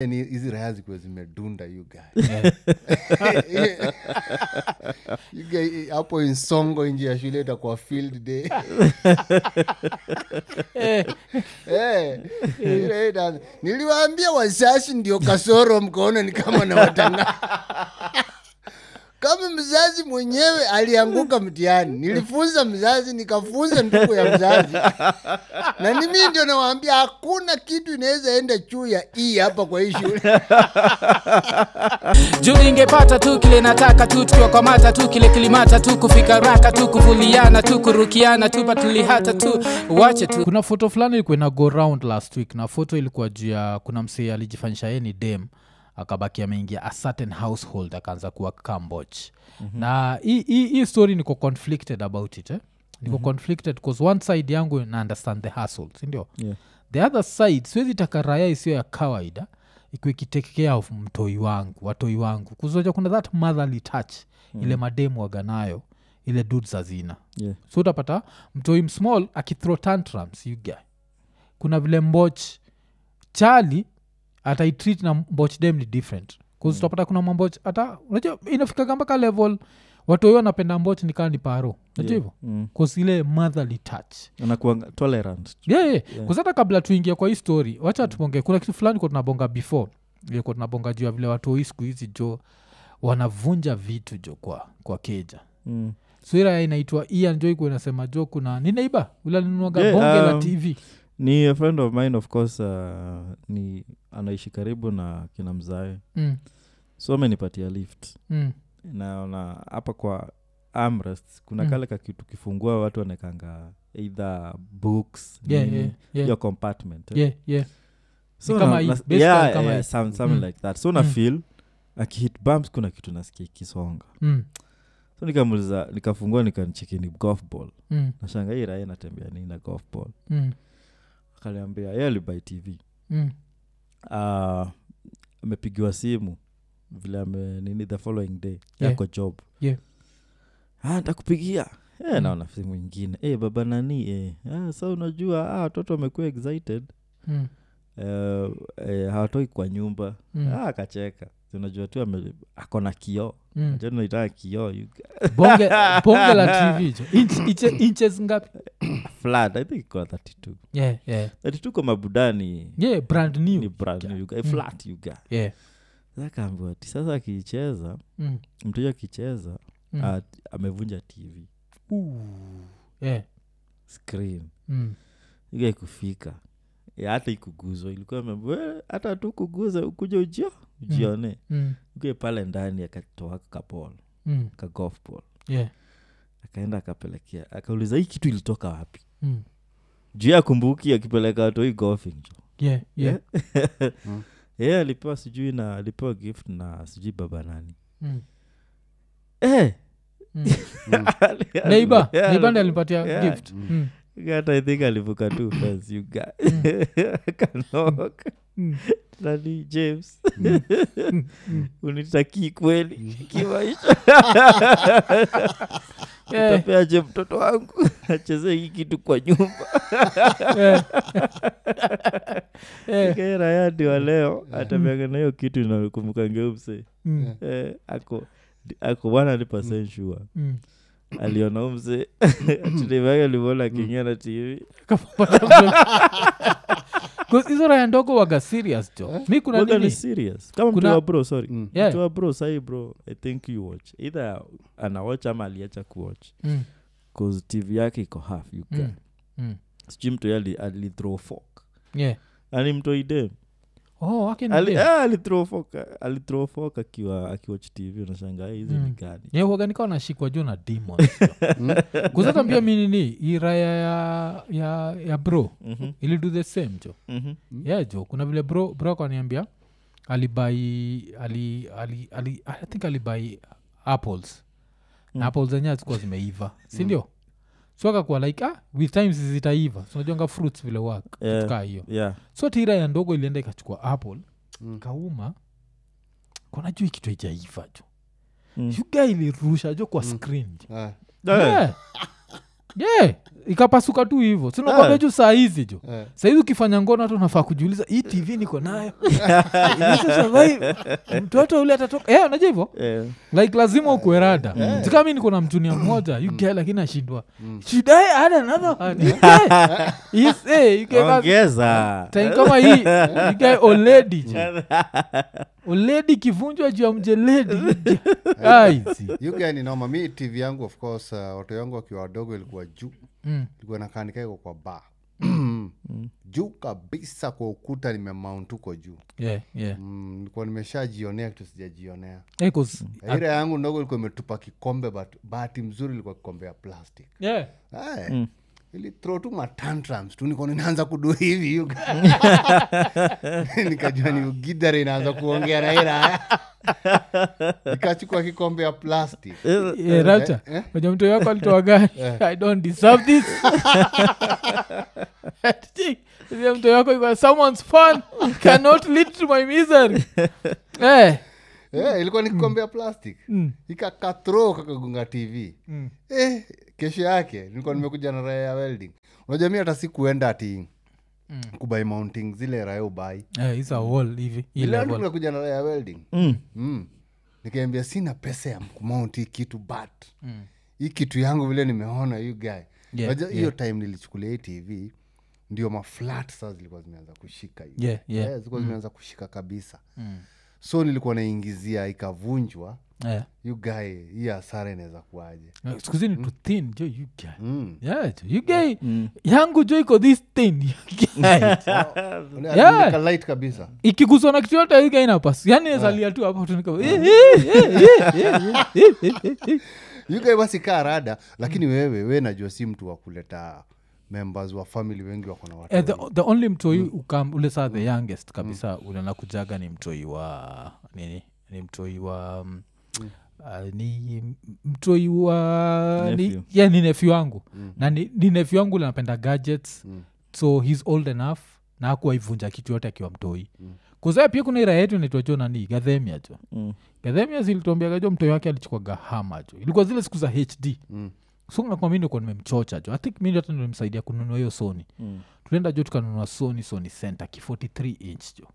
Yaani hizi raya zikuwa zimedunda you guy You guy, hapo insongo nje ya shule itakuwa field day. Eh, Eh, ile niliwaambia wazazi ndio kasoro mkaona ni kama na watanga kama mzazi mwenyewe alianguka mtihani nilifunza mzazi nikafunza ndugu ya mzazi. Na nimi ndio nawaambia hakuna kitu inaweza enda juu ya hii hapa kwa hii shule. Juu ingepata tu kile nataka tu tukiwakwamata tu kile kilimata tu kufika raka tu kuvuliana tu kurukiana tu patulihata tu. Wache tu. Kuna foto fulani ilikuwa ina go round last week na foto ilikuwa juu ya kuna msee alijifanyisha yeye ni dem akabaki ameingia a certain household akaanza kuwa kamboch mm-hmm. na hii- story niko conflicted about it eh? niko mm-hmm. conflicted because one side yangu na understand the hustle sindio Yeah. the other side siwezi taka raya isiyo ya kawaida ikuwa ikitake care of mtoi wangu watoi wangu kuzoja kuna that motherly touch mm. ile mademu waganayo ile dudes hazina Yeah. so utapata mtoi msmall akithrow tantrums you guy kuna vile mboch chali ataitreat na mboch dem ni different. Mm. utapata kuna mamboch hata unajua inafikaga mpaka level watoi wanapenda mboch nikaa ni paro. Unajua hivyo? Mm. ile motherly touch. Tolerant. Yeah, yeah. yeah. hata kabla tuingia kwa hii story wacha tuponge kuna kitu fulani kwa tunabonga before. Ilikuwa tunabonga juu ya vile watu hii siku hizi jo wanavunja vitu jo kwa, kwa keja. Mm. so inaitwa ian jo inasema jo kuna ninaiba? Yeah, bonge la um, tv ni a friend of mine of course uh, ni anaishi karibu na kina mzae. Mm, so amenipatia lift. Mm, naona hapa kwa amrest kuna Mm. kale kakitu kifungua watu wanekanga either books yeah, nini, yeah, yeah, your compartment eh. yeah, yeah. so na- na- yeah, kama yeah, some- something Mm. like that. So na Mm. feel akihit bumps kuna kitu nasikia ikisonga. Mm, so nikamuliza nikafungua nikanchikini golf ball. Mm, nashanga hii raha natembea nini na golf ball? Mm, akaniambia ye alibai tv mm, uh, amepigiwa simu vile ame nini the following day Yeah. yako job. Yeah. ah, ntakupigia Eh, Mm. naona simu ingine. Eh, baba nani? Eh. ah, sa unajua ah, watoto wamekuwa excited. Mm, uh, eh, hawatoi kwa nyumba. Mm, ah, akacheka unajua tu ako na kioo mm. Naitaka kioo bonge, bonge la tv inches ngapi flat i think iko 32 yeah, yeah. 32 kwa mabudani yeah brand new ni brand new you Mm. flat you yeah. Sasa akaambiwa ati sasa akiicheza mm, mteja akicheza mm. ah, amevunja tv Ooh. yeah. screen mm. iga ikufika Ya, hata ikuguzwa ilikuwa "Eh, hata tu kuguza ukuja ujio ujione Mm. uke pale ndani akatoa kapol Mm. ka golf ball yeah. akaenda akapelekea akauliza hii kitu ilitoka wapi Mm. juu ya kumbuki akipeleka watoi golfing jo yeah. yeah. yeye alipewa sijui na alipewa gift na sijui baba nani Mm. eh, Mm. ali- neiba neiba ndi alivu- yeah. gift mm. Hata i think alivuka tu fence you guy. Kanok Mm. nani james? Mm. Mm. unitakii kweli? Kimaisha. Yeah, tapeaje mtoto wangu? Acheze hii kitu kwa nyumba. Yeah. Yeah. kaerayadi wa leo atameaga na hiyo kitu inakumbuka ngeumse Mm. eh, ako ako 100 sure. Mm. Aliona umse tulivaga alimwona akiingia na tv hizo raya ndogo waga serious jo. Mi kuna Waga ni nini? serious. Kama Kuna- mtu wa bro sorry. Mm. Yeah. mtu wa bro sahi bro i think you watch. Either anawatch ama aliacha kuwatch Mm. cause tv yake iko half you Mm. can. Mm. sijui mtu ali, alithrow fork. Yeah. ani mtoidem oh, wake ni ali, dem. ah, alithrow fork akiwa akiwatch tv unashangaa hizi ni Mm. gani yeah, waganikawa nashikwa juu na demons kuzata pia mi iraya ya, ya, ya bro Mhm, ili do the same jo mhm. yeah jo kuna vile bro bro akaniambia alibai ali, ali, ali, i think alibai apples Mm. na apples zenyewe zikuwa zimeiva sindio so akakuwa like ah, with times zitaiva sinajonga fruits vile work Yeah. kaa hiyo yeah so tira ya ndogo ilienda ikachukua apple Mm. kauma kona juu kitu ijaiva jo Mm. shuga ilirusha jo kwa Mm. screen jo Ah, Eh, yeah. yeah. Ikapasuka tu hivo sinakwambia Ah. juu saa hizi jo. Yeah. sahizi ukifanya ngono hata unafaa kujiuliza hii tv niko nayo? Mtoto ule atatoka. Yeah, unajua hivo yeah. like lazima ukuwe rada. Yeah. sikami niko na mtunia mmoja uk lakini ashindwa shidae eh, time kama hii you oledi jo. oledi kivunjwa juu ya mjeledi ni noma mi tv yangu of course uh, watoto yangu wakiwa wadogo ilikuwa juu Mm. ilikuwa nakanika iko kwa ba juu kabisa kwa ukuta nimemount huko juu yeah, yeah. mm, likuwa nimeshajionea kitu sijajionea hey, ira yangu ndogo ilikuwa imetupa kikombe but bahati mzuri ilikuwa kikombe ya plastic yeah. Aye. Ili throw tu matantrums. Tu niko ninaanza kudu hivi nikajua ni ugidhare inaanza kuongea na ira nikachukua kikombe ya plastic. Yeah, Rapture, eh? kwenye mto wako alitoa gani i don't deserve this. Ile mto wako iko someone's fun cannot lead to my misery. Eh Eh, ilikuwa ni kikombe ya plastic Mm. ikakatro kakagunga tv Mm. eh, kesho yake nilikuwa nimekuja na raya ya welding unajua mi hata sikuenda ati Mm. kubai mounting zile raya ubai eh is a wall hivi hii ile level nimekuja na raya ya welding Mm. mm. nikaambia sina pesa ya kumount hii kitu but Mm. hii kitu yangu vile nimeona you guy Yeah, hiyo yeah. time nilichukulia hii tv ndio maflat saa zilikuwa zimeanza kushika yeah, Yeah, yeah. zilikuwa mm. zimeanza kushika kabisa Mm. So nilikuwa naingizia ikavunjwa eh you guy hii hasara inaweza kuaje siku hizi ni to thin jo you guy mm. yeah jo you guy yangu jo iko this thin yeah. light kabisa ikiguswa na kitu yote hii guy inapas yani nazalia tu hapo basi kaa rada lakini wewe we najua si mtu wa kuleta members wa family wengi wako na watu Eh, the, the only mtoi ukam ule saa the youngest kabisa ule nakujaga ni mtoi wa nini ni mtoi wa um, uh, ni mtoi wa ni, Nephew. yeah, ni nefi wangu na ni, ni nefi wangu ule gadgets gadgets so he's old enough na akuwaivunja kitu yote akiwa mtoi mm. kuzaa pia kuna ira yetu inaitwa jo nani gadhemia jo Mm. gadhemia zilituambiaga jo mtoi wake alichukwa gahama jo ilikuwa zile siku za hd Mm. So nakwambia nilikuwa nimemchocha jo i think mi ndio hata nimemsaidia kununua hiyo sony. Mm. tulienda jo tukanunua sony sony center ki 43 inch jo.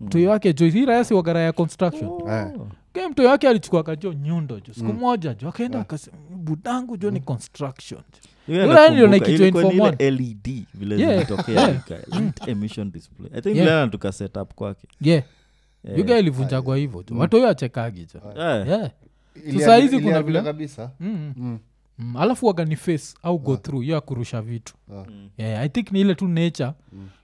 Mtoi wake jo wagara ya construction. Oh. ke mtoi wake alichukuaga jo nyundo jo. Siku moja jo. Akaenda akasema budangu jo ni construction ilikuwa ni ile led vile tuka kwake. Yeah. Yuga ilivunjagwa hivo jo. Watu huyo achekagi jo. Eh. hizi kuna vile- kabisa. Mm. Mm. Mm. alafu waga ni face au go through hiyo akurusha kurusha vitu Ah. yeah, i think ni ile tu nature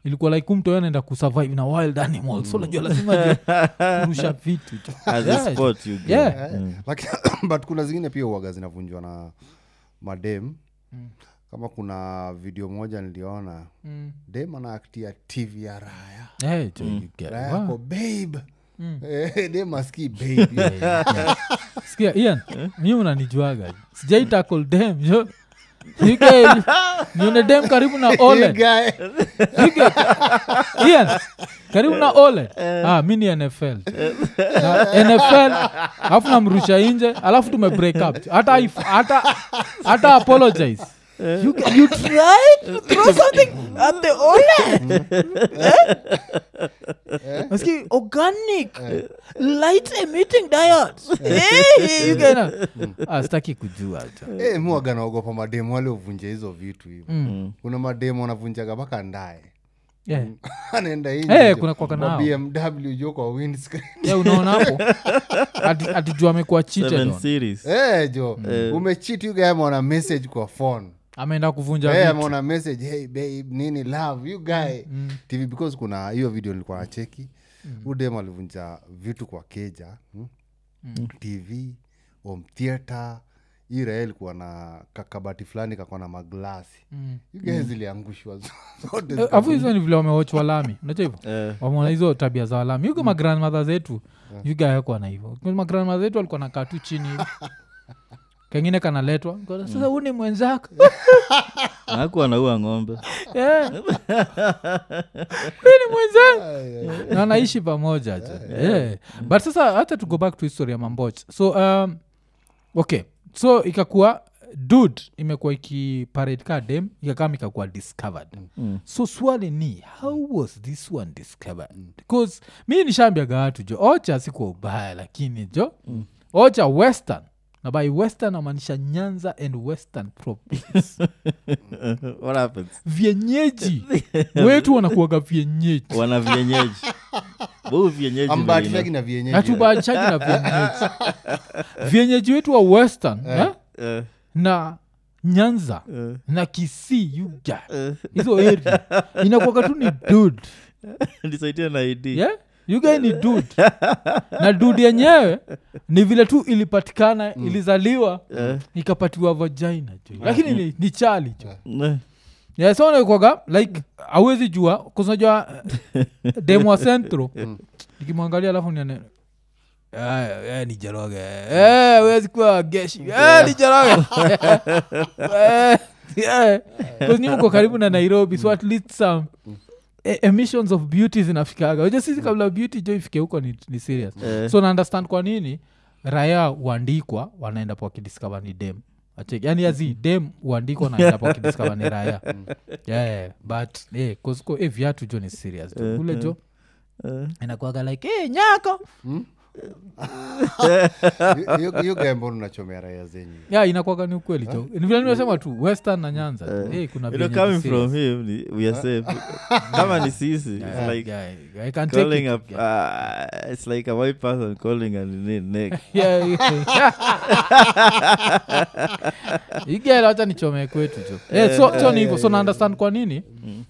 ilikuwa like umtoyo anaenda kusurvive na wild animal so najua lazima kurusha vitu jo As a Yeah. sport you get. Yeah. Eh, lakini but kuna zingine pia uaga zinavunjwa na madem kama kuna video moja niliona Mm. dem anaaktia tv ya raya Hey, jo, you get- raya wow. ko babe Eh, dem aski babe sikia ian mi unanijuaga? Sijai tackle dem jo nione dem karibu na ian karibu na ole. Ah, mi ni nfl na nfl alafu namrusha inje alafu tume break up. Hata hata hata apologize You, you tried to throw something at the OLED. Eh? Maski, organic light emitting diodes. Hey, you can? Ah, sitaki kujua jo. Eh, mi waga naogopa mademu wale uvunje hizo vitu hivyo. Mm. kuna mademu wanavunjaga mpaka ndaye. Yeah. anaenda Eh, kuna kwa nao. bmw jo kwa windscreen unaona hapo atijua amekuwa cheated series Eh, jo umechit you guy message kwa phone ameenda kuvunja Eh, ameona message hey babe nini love you guy. Tv because kuna hiyo video nilikuwa nacheki udem alivunja vitu kwa keja hmm? tv home theater. Hii raha ilikuwa na kakabati fulani kakwa na maglasi. Mm. you ziliangushwa zote Eh, afu hizo ni vile wamewach lami. Unajua hivo Eh. wameona hizo tabia za walami yuko magrandmadha zetu. Yugaekwa na hivo magrandmadha zetu alikuwa na katu chini hivi kengine kanaletwa. Kwa- sasa huu ni mwenzako. Hakuwa naua ng'ombe. Yeah. Ni mwenzangu na anaishi pamoja jo yeah. but sasa hata to go back to history ya mamboch. So um, okay. So ikakuwa dud imekuwa ikiparade ka dem ikakama ikakuwa discovered. Mm. so swali ni how was this one discovered? Bcause mi nishambiaga watu jo ocha sikuwa ubaya lakini jo ocha western na by western amaanisha nyanza and western province. What happens? Vyenyeji wetu wanakuaga vyenyeji wana vienyeji. Bu vienyeji ambatishagi na vienyeji. Na vyenyeji vyenyeji wetu wa western eh? Eh, na nyanza. Eh, na kisii yuga eh. hizo area. Inakuaga tu ni dud nisaidia na id yeah? Yuga ni dud na dud yenyewe ni vile tu ilipatikana ilizaliwa yeah. ikapatiwa vagina jo lakini ni, ni chali jo yeah. yeah, so naikwaga like awezi jua kusinajua demwa centro nikimwangalia alafu niane "Ah, eh, ni jaroge Eh, wezi kuwa geshi. Eh, ni jaroge Eh, yeah. 'Cause nyi mko karibu na nairobi so at least some eh, emissions of beauty zinafikaga uja sisi kabla beauty jo ifike huko ni, ni serious eh. so naundestand kwa nini raya huandikwa wanaenda po wakidiscover ni dem Acheki. yani azi dem huandikwa naenda po wakidiscover ni raya yeah, yeah. but eh, kosko eh, viatu jo ni serious jo. Eh, kule eh. jo Eh, inakuaga like hey, nyako hiyo gambo unachomea raya zenyu. Ya inakuaga ni ukweli jo ni vile nimesema tu western na nyanza jo. Eh, kuna you know, vyenye coming ni from him ni- we are safe. Kama ni sisi it's Yeah, like yeah, I can take calling it. up uh, it's like a white person calling a nini neck. Yeah, yeah. igela wacha nichomee kwetu jo eh, so, so ni hivyo. So naundestand kwa nini?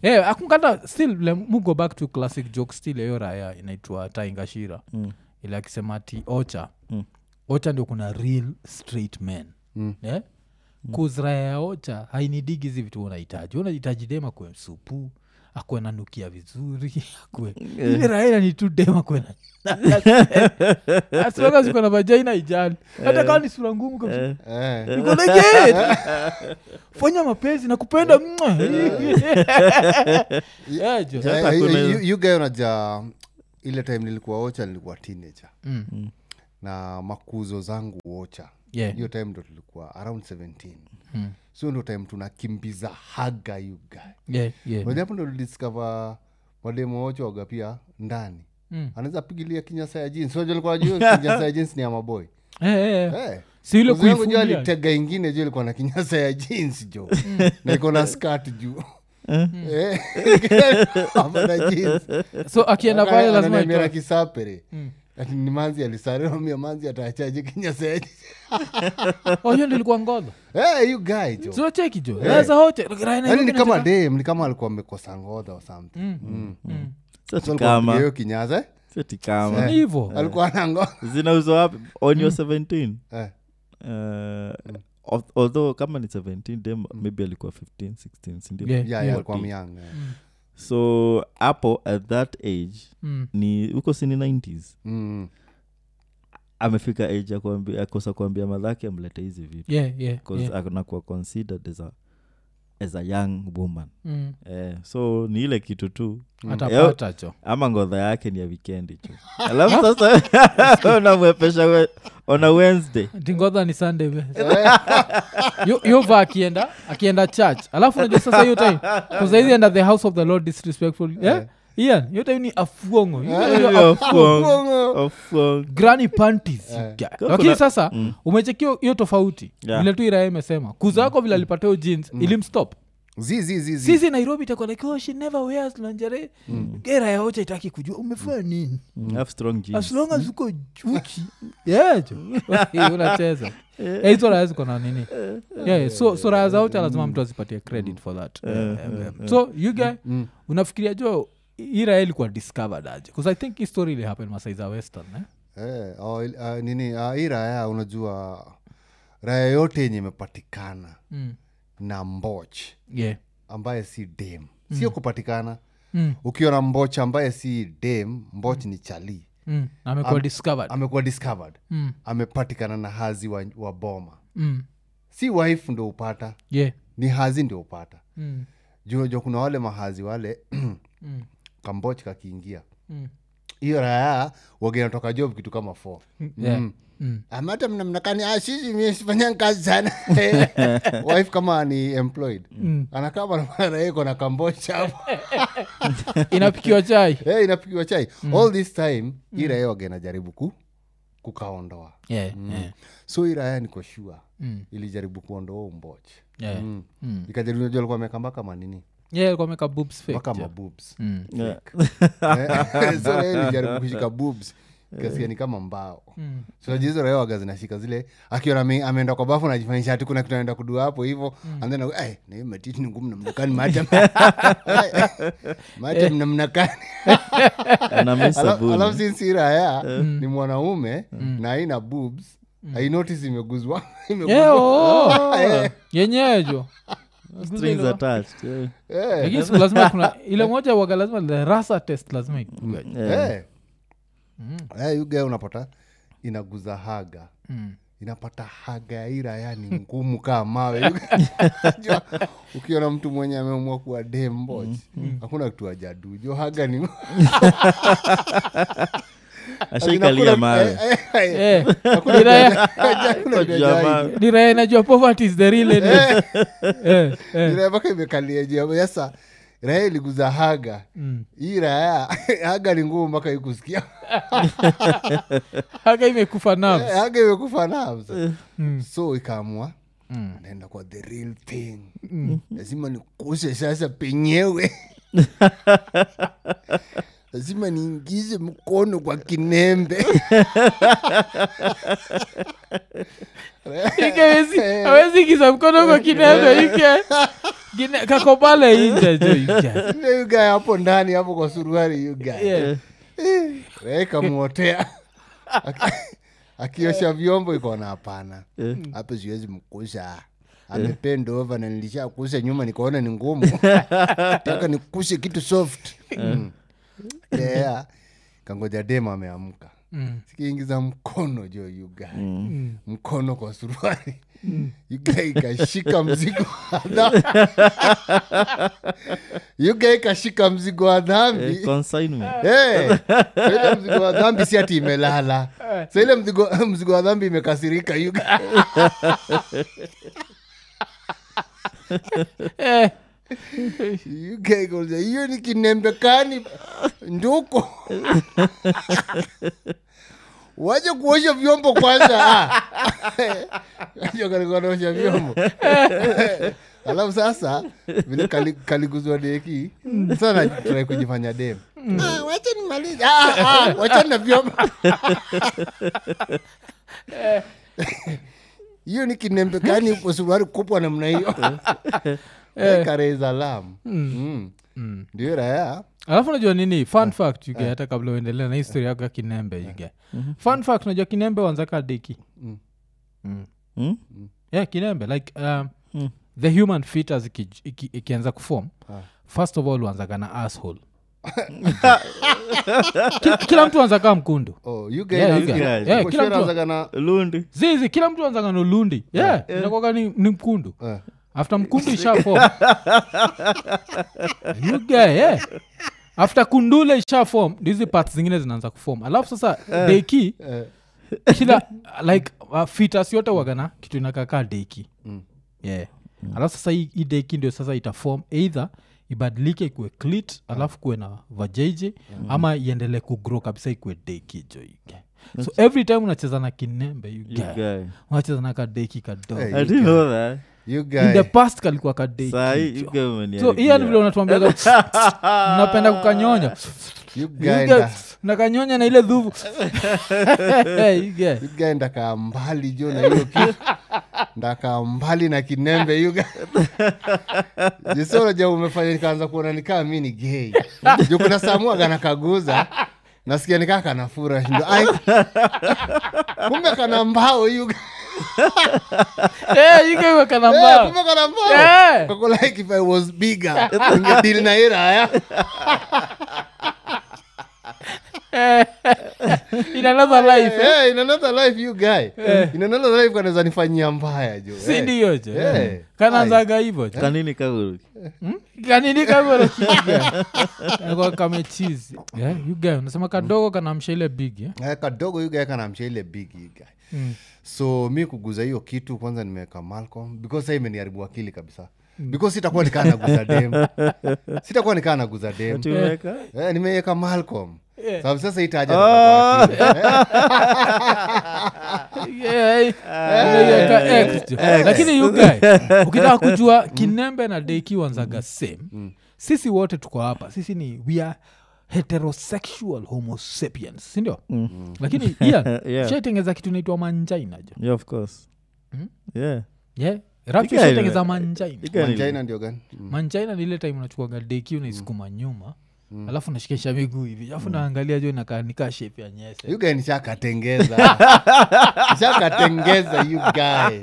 Eh, akunkata still le, mu go back to classic joke still yayo raya inaitwa taingashira Mm. Ile akisema ti ocha. Mm. ocha ndio kuna real straight men. Mm. eh? kuzraya ya ocha hainidigi hizi vitu unahitaji. Unahitaji dema kwe msupu akwe nanukia vizuri akwe. Ile raya ni tu dema kwe asiwaga ziko na vajaina ijali hata kaa ni sura ngumu kabisa. Eh, Eh. "Yeah, fanya mapenzi na kupenda mwa." Yeah, Eh, guy unaja ile time nilikuwa ocha nilikuwa teenager Mm. na makuzo zangu ocha Yeah. hiyo time ndo tulikuwa around 17 Mm. so ndo time tunakimbiza haga you guy Yeah, yeah. Ndo tuliscover mademo ocha waga pia ndani Mm. anaweza pigilia kinyasa ya jeans unajua nilikuwa najua kinyasa ya jeans ni ya maboy hey, hey. hey Eh. si ile Kuzi yangu juu kuifungia alitega ingine jo ilikuwa na kinyasa ya jeans jo na iko na skat juu Eh. So akienda pale lazima kisapere Mm. ati ni manzi alisaremia manzi atachaji kinyasa. Oh, hiyo ndio ilikuwa ngodha Eh, you guy jo siwacheki jo naweza hote. Yaani ni kama dem ni kama alikuwa amekosa ngodha or something. Mm. Mm. So alikuwa amepiga hiyo kinyasa eh? sio tikama hivo alikuwa na ngodha zinauzwa wapi? On your 17 Eh. uh, al- although kama ni 17 dem maybe alikuwa 15 16 sindio Yeah. Yeah, yeah, alikuwa myang eh. so hapo at that age ni huko sini 90s Mm. amefika age ya kuambia- akosa kuambia madhake amlete hizi vitu. Bcause anakuwa considered as a, as a young woman. Eh, so ni ile kitu tu. Atapata cho. Ama ngodha yake ni ya wikendi cho. Alafu sasa unamwepesha we- on a wednesday tingodha ni sunday. Yova akienda akienda church. Alafu najua sasa hiyo time kuzaizi enda the house of the lord disrespectful yeah? ian hiyo time ni afuongo. Grani. Ofong. granny panties lakini sasa sasa umechekio hiyo tofauti. Yeah. vile tu iraya imesema kuza wako vile alipata hiyo jeans ilimstop zi zi zi zi. Sisi nairobi itakuwa like oh, she never wears lingerie. Gera ya ocha itaki kujua umefanya nini? Have strong genes. as long as uko uchi yejo unacheza. Eh, hizo raya ziko na nini? Yeah, yeah. so, so raya za ocha lazima mtu azipatie credit for that. Yeah, yeah, yeah. so you guy unafikiria jo hii raya ilikuwa discovered aje bcause i think hii story ili happen masaiza western eh? Eh, oh, ah, nini uh, hii raya unajua raya yote yenye imepatikana mm. na mboch yeah. ambaye si dem sio kupatikana mm. ukiona mboch ambaye si dem mboch ni chali mm. amekuwa Am, discovered amekuwa discovered mm. amepatikana na hazi wa, wa boma Mm. si wife ndio upata yeah. ni hazi ndio upata mm. juu unajua kuna wale mahazi wale Mm. Kamboch kakiingia. Mm. hiyo raya wagenatoka job kitu kama f Yeah. mm. amata mnamnakani kazi sana. Wife kama ni employed. Anakaa manamanaeko na kambocha inapikiwa chai. Hey, inapikiwa chai. All this time hii raya wagenajaribu ku kukaondoa. Yeah, yeah. so iraya raya niko shua Mm. ilijaribu kuondoa umboch Yeah. mm. Mm. ikajaribu najua manini Yeah, alikuwa ameweka boobs fake, mpaka yeah. Mm. Yeah. so raya ilijaribu kushika boobs kasikia ni kama mbao Mm. sonajizo raia waga zinashika zile akiona ame- ameenda kwa bafu najifanyisha ati kuna kitu anaenda kudua hapo hivo andhen na matiti ni ngumu namnakani matem mate mnamnakani Anamiss sinsi raya ni mwanaume na aina boobs ainotis imeguzwa imeguzwa. Yeah, oh. Eh, yenyejo Strings attached, yeah. eh, lakini siku lazima kuna ile moja waga lazima the rasa test lazima ipigwe. you guy unapata inaguza haga. Inapata haga ya iraya ni ngumu kaa mawe. Ukiona mtu mwenye ameamua kuwa dembo hakuna kitu ajadu jo haga ni ashaikalia mawe eh, eh, eh, Eh, raya inajua poverty is the real enemy. Eh, eh. Ni raya mpaka imekalia juu sasa raya iliguza haga Mm. hii raya haga ni ngumu mpaka ikusikia haka imekufa. Eh, haga imekufa nerves. Mm. so ikaamua Mm. naenda kwa the real thing lazima nikuse sasa penyewe lazima niingize mkono kwa kinembe. Hawezi ingiza mkono kwa kinembe ike. Kakobale jo yuga hapo ndani hapo kwa suruari yuga Yeah. kamwotea akiosha vyombo ikaona hapana. Hapo siwezi mkusha amependova na nilishakusa nyuma nikaona ni ngumu. Taka nikushe kitu soft. Mm. Yeah. kangoja dema ameamka. Mm. sikiingiza mkono jo yuga mkono kwa suruari yuga ikashika mzigo yuga ikashika mzigo wa dhambi. Eh, consignment. Eh, sa ile mzigo wa dhambi si ati imelala. Sa ile mzigo, mzigo wa dhambi imekasirika yuga Eh, yuga ikauliza hiyo ni kinembekani nduko waje kuosha vyombo kwanza. Ajokalikuanaosha vyombo. Alafu sasa vile kaliguzwa deki. Sana trai kujifanya dem. Ah, wacha nimalize. Ah, ah, wachana na vyombo. Hiyo ni kinembekani upo suruari kupwa namna hiyo kareza lam Mm. ndio raya alafu unajua nini? Fun fact uh, hata kabla uendelea na histori yako ya kinembe yuge. Fun fact unajua kinembe wanzaka deki Hmm? yeah kinembe like um, Mm. the human fetus iki- iki- ikianza kufom uh. first of all wanzaga na asshole. Kila, kila mtu anzakaa mkundu. Oh, Yeah, Yeah, kila mtu- anaanzaga na- zizi kila mtu anzaga na ulundi yeah, ni, ni mkundu. Eh. After mkundu ishafom yuga yeah. after kundule ishafom ndizi parts zingine zinaanza kufom alafu sasa deki Eh. kila like uh, fitas yote wagana kitu inakakaa deki Mm. yeah. alafu sasa hii hii deki ndio sasa itafom either ibadilike ikuwe clit alafu kuwe na vajeje ama iendelee kugrow kabisa ikuwe deki jo ike so every time unacheza na kinembe you You guy. unacheza na kadeki kadogo. I didn't know that. You in the past kalikuwa kadeki Sahi, jo. you guy umeniharibia. hiyo ni vile unatuambiaga napenda kukanyonya. You guy You nda- nakanyonya na ile dhuvu. You get. you guy ndakaa mbali jo na hiyo kitu. Ndakaa mbali na kinembe yuga jisonaja umefanya nikaanza kuona nikaa mi ni gay. Juu kuna samuaga nakaguza nasikia nikaa kanafura shindo kumbe kana mbao yuga Eh, you Eh, kumbe kana mbao. Kako like if i was bigger na in another life eh? Eh, in another life you guy. In another life kanaweza nifanyia mbaya jo. Si ndio ndiyo jo? Eh. eh. kananzaga hivo kanini kaguruki kanini kagorokiga kamechizi yeah, you guy unasema kadogo kanamsha ile big eh? yeah, kadogo you guy kanamsha ile big you guy. Mm. so mi kuguza hiyo kitu kwanza nimeweka malcolm because sa imeniharibu akili kabisa. Because sitakuwa nikaa naguza dem. Sitakuwa nikaa naguza dem. Eh, nimeweka malcolm Yeah. sababu sasa itaja. Yeah, unaiweka X jo. lakini you ukitaka kujua kinembe na deiki wanzaga same sisi wote tuko hapa. Sisi ni we are heterosexual homo sapiens sindio lakini ian Yeah. shaitengeza kitu naitwa manjaina jo. Yeah of course. Mm. yeah. Yeah. rapture Ika- manjaina china ndio gani? Mm. manjaina ni ile time unachukuaga deki unaisukuma nyuma alafu nashikisha miguu hivi. Alafu naangalia jo nikaa shape ya nyese. You guy nishakatengeza. Nishakatengeza you guy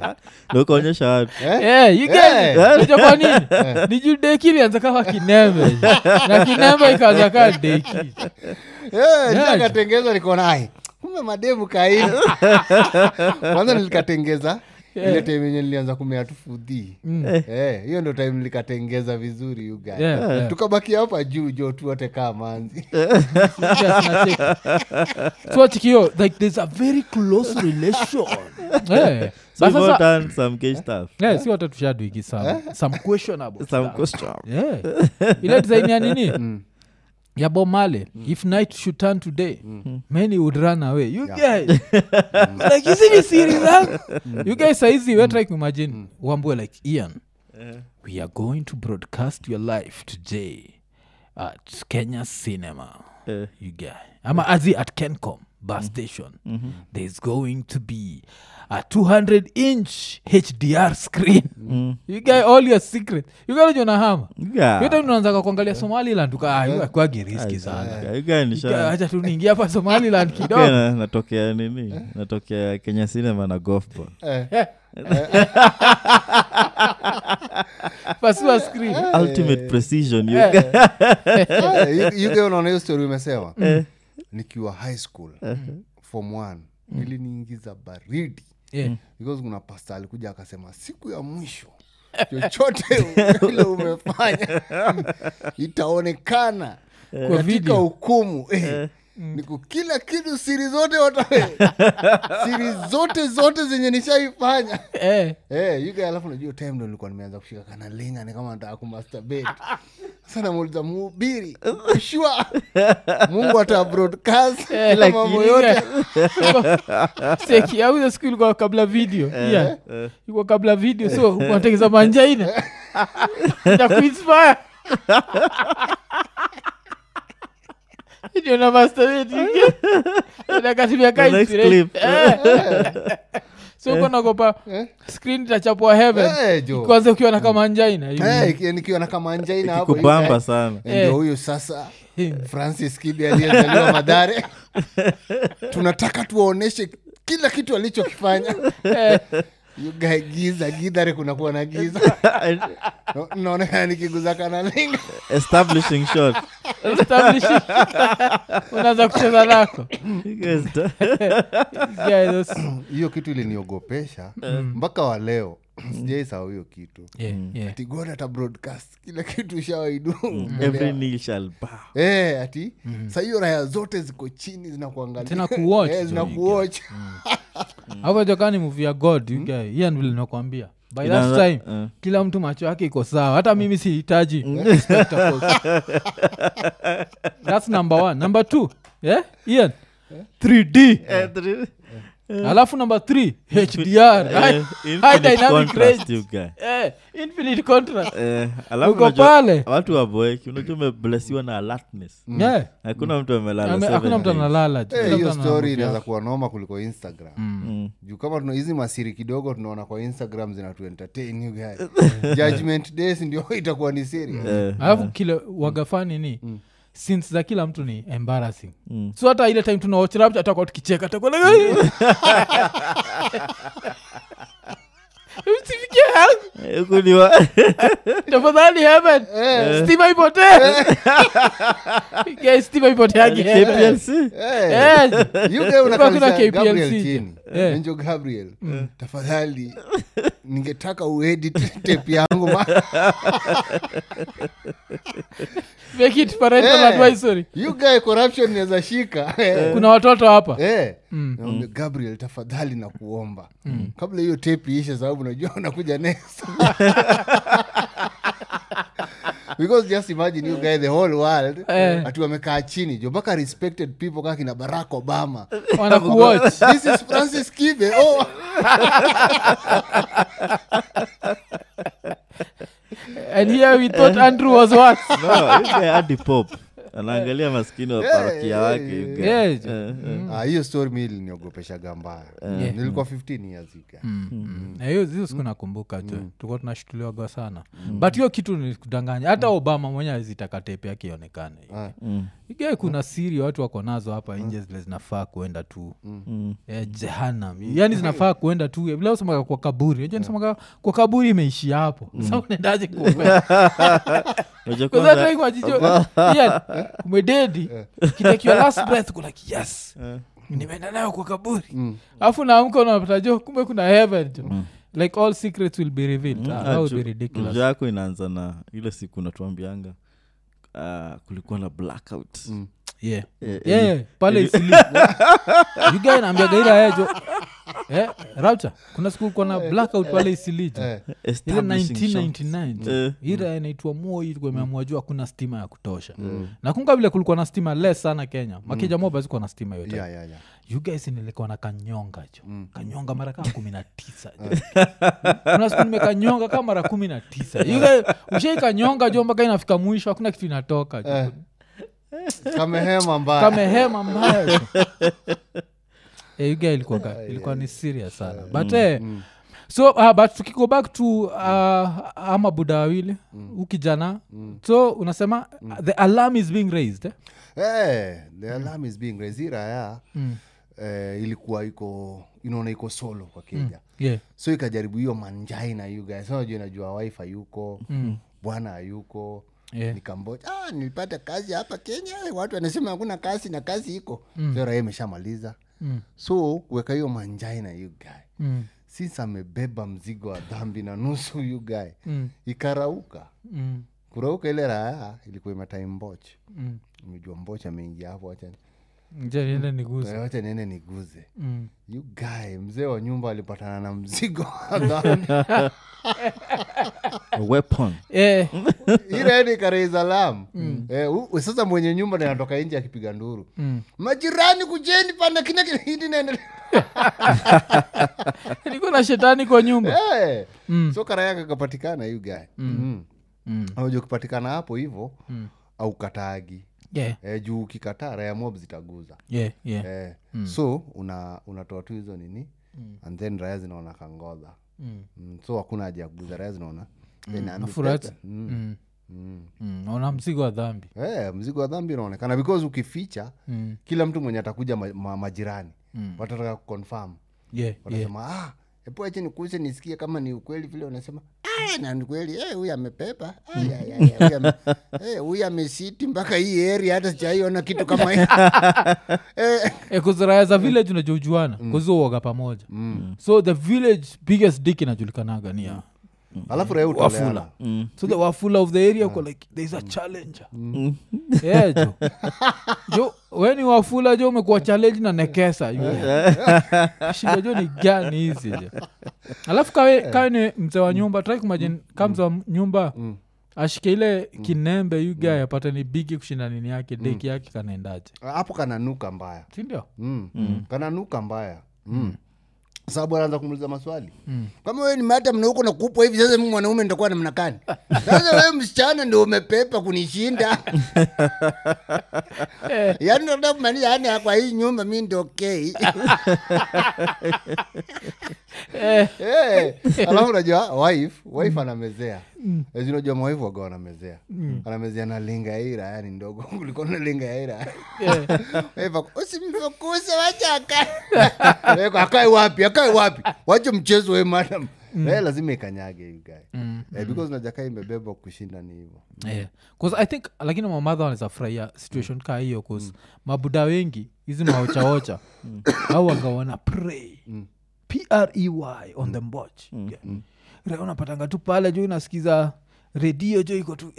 Ndio ukaonyesha watu Eh, you get Eh. Unajua kwa nini? Ni juu deki ilianza kama kinembe. Na kinembe ikaanza kaa deki. Eh, nishakatengeza nikaona kumbe mademu kaini. Kwanza nilikatengeza ile time yenye nilianza kumea tufudhi Eh, hiyo ndo time likatengeza vizuri you Yeah, yeah. tukabakia hapa juu jo tuote kaa manzi. Tuachikio like there's a very close relation. Eh, so but sasa- done some gay stuff. Eh, si wote tushadwiki some, some questionable some stuff. question. Yeah. ile design ya nini ya Mm. if night should turn today many would run away. You guys. Like hizi ni siri zangu you guys saizi we try kuimagine wambue like ian we are going to broadcast your life today at kenya cinema. Yeah. you guy ama azi at kencom bus station. There's going to be a 200 inch hdr screen. You guy all your secret. You guy unajua unahama Yeah. yote unaanzaka kuangalia somaliland ukakwagi riski sana. Yeah, you guy nisha- hacha tu niingia hapa somaliland Okay, kidogo na- natokea nini? Natokea kenya cinema na golf ball Eh, pasiwa screen. Ultimate precision you Eh. guy- you- you guy unaona hiyo story umesema nikiwa high school form one iliniingiza baridi. Yeah. because kuna pasta alikuja akasema siku ya mwisho chochote ile umefanya itaonekana katika video. hukumu. Eh, niku kila kitu siri zote wata siri zote zote zenye nishaifanya. Eh. Eh, you alafu najua time ndo nilikuwa nimeanza kushika kanalinga ni kama nataka kumasturbate. Sasa namuuliza mhubiri shua mungu ata Eh, like mambo yote. Seki, siku ilikuwa kabla video. Yeah. ilikuwa kabla video so unatengeza manjaina itakuinspire ndio na masturbate, you get? Unakatumia ka The next inspiration. clip. So uko nagopa screen itachapwa heaven. Eh, ukiwa na kamanjaina Eh, na sana Eh, Eh. ndio huyu sasa francis kidi aliyezaliwa madhare tunataka tuwaoneshe kila kitu alichokifanya You giza gidhare kunakuwa na giza. No- naonekana nikiguza kanalinga. Establishing shot. Establishing. unaanza kucheza guys those- hiyo kitu iliniogopesha mpaka wa leo sijaisahau hiyo kitu. Yeah, yeah. ati god ata broadcast kila kitu shawaidu every knee shall bow. Eh, ati sa hiyo raya zote ziko chini zinakuangalia. Tena kuwatch Eh, jokani movie ya god hiyo vile nakwambia by that time uh. kila mtu macho yake iko sawa. Hata mimi sihitaji. Spectacles. thats number one. Number two yeah? ian? 3d yeah. three- alafu number three hdr eh, guy. Eh, infinite contrast. Eh, alafu uko unajua- pale. watu waboeki unajua umeblesiwa na alertness. Hakuna mtu amelala Ame- seven hakuna mtu analala. Eh, hiyo story inaweza kuwa noma kuliko instagram. Mm. juu kama tuna hizi masiri kidogo tunaona kwa instagram zinatu entertain you guys judgment days ndio itakuwa ni serious. Eh, alafu kile wagafani ni since za kila mtu ni embarrassing Mm. so hata ile time tuna watch rapture atakuwa tukicheka atakuwa Eh, ni wa- tafadhali heaven stima ipotee Guys, stima. KPLC? Eh, You guy kuna KPLC. Gabriel Eh. gabriel tafadhali ningetaka uedit tape yangu make it parental Eh. advisory you guy corruption inaweza shika Eh. kuna watoto hapa Eh. Naambia, gabriel tafadhali na kuomba. Kabla hiyo tape sababu najua unakuja next. Because just imagine you guy the whole world Eh. ati wamekaa chini jo mpaka respected people kaa kina barack obama. Wanakuwatch. This is francis kibe oh. and here we thought andrew was what? No, you guy hadi pop anaangalia maskini wa parokia wake guy. Yeah. Eh, eh. Ah, hiyo story mi iliniogopeshaga mbaya. Nilikuwa 15 years you guy. Na hiyo hizo siku nakumbuka tu. Tulikuwa tunashutuliwaga sana. But hiyo kitu ni kudanganya hata obama mwenye azitaka tepe yake Mm. Igae kuna siri watu wako nazo hapa nje zile zinafaa kuenda tu. Mm. eh, jehanam yani zinafaa kuenda tu. Vile usemaga kwa kaburi. Najua nisemaga kwa kaburi imeishi hapo. Sa unaendaje umededi kitake your last breath uko yes nimeenda nayo kwa kaburi. Alafu naamka unapata jo kumbe kuna heaven jo. Like all secrets will be revealed. Ah, that would be ridiculous. yako inaanza na ile siku natuambianga uh, kulikuwa na blackout yeah. Eh, yeah, eh, yeah, pale isili yugae naambiaga ila ejo eh, kuna siku kuwa na blackout pale isilijo Eh. ile establishing 1999 Eh. ira inaitwa moi hakuna stima ya kutosha. Nakumbuka vile kulikuwa na stima less sana kenya. Makija moba zikuwa na stima yote Yeah, yeah, yeah. you guys nilikuwa na kanyonga jo. Kanyonga mara kaa kumi na tisa kuna siku nimekanyonga kaa mara kumi na tisa You ushai kanyonga jo mpaka inafika mwisho hakuna kitu inatoka jo. Eh. Kamehema mbaya. Kamehema mbaya. Eh, ilikuwa, ka- ilikuwa ni serious sana. But eh, so uh, but tukiko back to uh, ama buda wawili mm. ukijana so unasema mm. the alarm is being raised eh? hey, the alarm is being raised. iraya mm. eh, ilikuwa iko inaona iko solo kwa keja yeah. so ikajaribu hiyo manjaina you guys. Najua najua wife hayuko bwana hayuko Yeah. nikamboja ah, nilipata kazi hapa kenya watu wanasema hakuna kazi na kazi iko mm. so raia imeshamaliza Mm. so kuweka hiyo manjai na ugae guy Mm. since amebeba mzigo wa dhambi na nusu you guy Mm. ikarauka Mm. kurauka ile raya ilikuwa imetaimboch Mm. mejua mboch ameingia hapo wacha Nje niende niguze. Wacha niende niguze. Mm. you guy mzee wa nyumba alipatana na mzigo wa dhambi A weapon. Eh, kareisalam eh, u- sasa mwenye nyumba ninatoka inji nje akipiga nduru. Mm. majirani kujeni pana kina naendelea niko na shetani kwa nyumba. Eh, Mm. so kara yake kapatikana you guy. Mm. Mm. auja ukipatikana hapo hivo au kataagi yeah. eh, juu ukikataa raya mob zitaguza Yeah, yeah. eh, so una unatoa tu hizo nini and then raya zinaona kangodha Mm. mm. so hakuna haja ya kuguza raya zinaona mm. Mm. Mm. Mm. mzigo wa dhambi Eh, mzigo wa dhambi unaonekana because ukificha Mm. kila mtu mwenye atakuja ma, ma, majirani mm. watataka kuconfirm yeah, yeah. ah, epo ache nikuse nisikie kama ni ukweli vile unasema "Ah, na ni kweli. Eh, huyu amepepa. Ai, ai, huyu ame- eh, amesiti mpaka hii area hata sijaiona kitu kama hii. Eh, Eh, 'cause raya za village unajojuana mm. kuziuoga pamoja. So the village biggest dik inajulikanaga ni ya alafu raia wafula. So the wafula of the area uko like there's a challenger. Yeah, jo jo weni wafula jo umekuwa challenge na nekesa shinda jo ni gani hizi jo alafu kawe, kawe ni mzee wa nyumba trai kumajini ka mzee wa nyumba ashike ile kinembe yuga apate ni bigi kushinda nini yake deki yake kanaendaje? Hapo kananuka mbaya. Sindio mm. kananuka mbaya. Mm. Sababu anaanza kumuuliza maswali. Kama wewe ni mata mnauko nakupwa hivi sasa mi mwanaume nitakuwa namna gani? Sasa wewe msichana ndio umepepa kunishinda. Yaani nataka kumaanisha yani kwa hii nyumba mi ndio okay eh, Eh, alafu unajua wife wife anamezea. Ezi unajua mawifu waga wanamezea. Anamezea na lingaira yani ndogo. Kuliko na lingaira usimfukuse wacha akae. Akae wapi akae wapi? Wache mchezo we madam. Raia lazima ikanyage you Mm, eh, because najaka imebebwa kushinda ni hivo yeah. 'Cause i think lakini mamadha wanaweza furahia situation kaa hiyo mm. mabuda wengi hizi maochaocha au wagawana pray prey on the mboch yeah. unapatanga tu pale juu inasikiza redio jo iko tu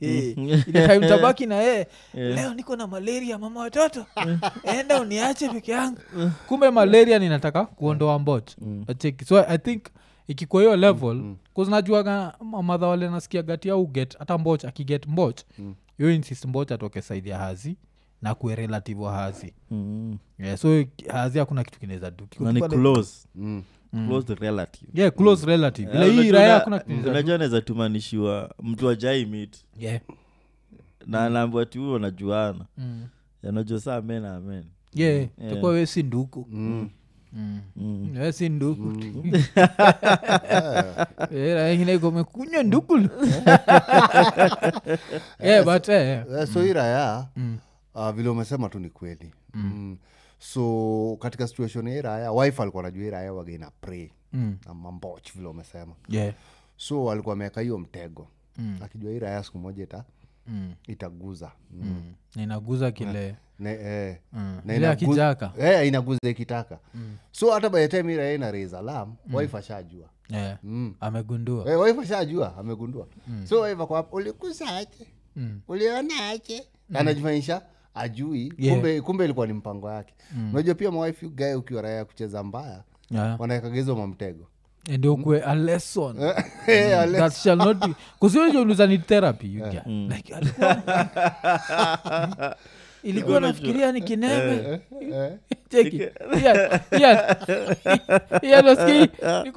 ilikaimtabaki na yeye leo niko na malaria mama watoto. Enda uniache peke yangu. Kumbe malaria ninataka kuondoa mbot acheki so i think ikikuwa hiyo level mm. kuznajuaga mamadha wale nasikia gati au get hata mboch akiget mboch hiyo insist mboch atoke saidi ya hazi na kuwe relative wa hazi Mm. yeah, so hazi hakuna kitu kinaweza mm. close relative yeah, close relative ile Eh, unajua hakuna kitu inaweza do. unajua naweza tumanishiwa mtu ajai mit yeah. na anaambua ti huyo wanajuana mm. yanajua saa amen amen yeah, Yeah. takuwa we si nduku Mm. Mm. Mm. we si nduku Eh, raya ingine iko mekunywa ndukulu yeah, but eh, so hii raya Mm. Uh, vile umesema tu ni kweli mm. so katika situation ya hii wife alikuwa najua iraya raya wagaina pray mm. na mamboch vile umesema yeah. so alikuwa ameweka hiyo mtego Mm. akijua iraya raya siku moja ita, Mm. itaguza mm. Mm. inaguza kile Ne, eh, Mm. na ile akijaka eh, inaguza ikitaka so hata by the time ina raise alarm wife ashajua yeah. mm. amegundua Eh, wife ashajua amegundua so wife hapo ulikusaje Mm. ulionaje anajifanyisha ajui Yeah. kumbe, kumbe ilikuwa ni mpango yake. Unajua pia mawife gae ukiwa raya ya kucheza mbaya yeah. wanawekagezo mamtego ndio kue a lesson. Eh, ale- that shall not be kusiuliza ni therapy you get. like ilikuwa nafikiria ni kineme.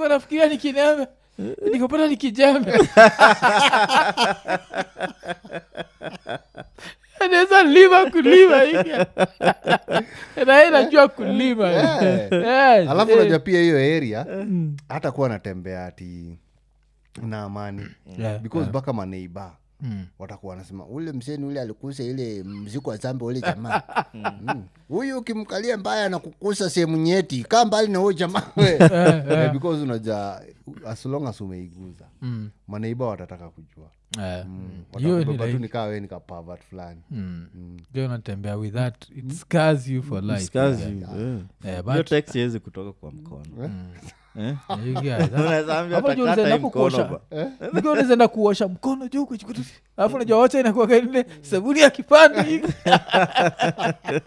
Nafikiria ni kineme. Nikapata ni kijembe anaweza lima kulima naye najua kulima Eh. Alafu eh. unajua pia hiyo area hata kuwa anatembea ati na amani Yeah, because mpaka maneiba Mm. watakuwa wanasema ule mseni ule alikusa ile mziko wa zambe ule jamaa Mm. huyu ukimkalia mbaya na kukusa sehemu nyeti kaa mbali na huyo jamaa. Eh, because unaja as long as umeiguza Mm. maneiba watataka kujua Eh, Mm. hiyo ni like- nikaa we nikapavat fulani. Mm. Unatembea with that. It scars you for life. Scars you, eh. Eh, hiyo but- text iwezi kutoka kwa mkono. Eh? you guys, that- Unaweza ambia Hapo juu kata unaenda hii mkono kukuosha. ba. Nikiwa unawezaenda kuosha mkono juu kuchukutu alafu najua wacha sabuni ya kipande hivi.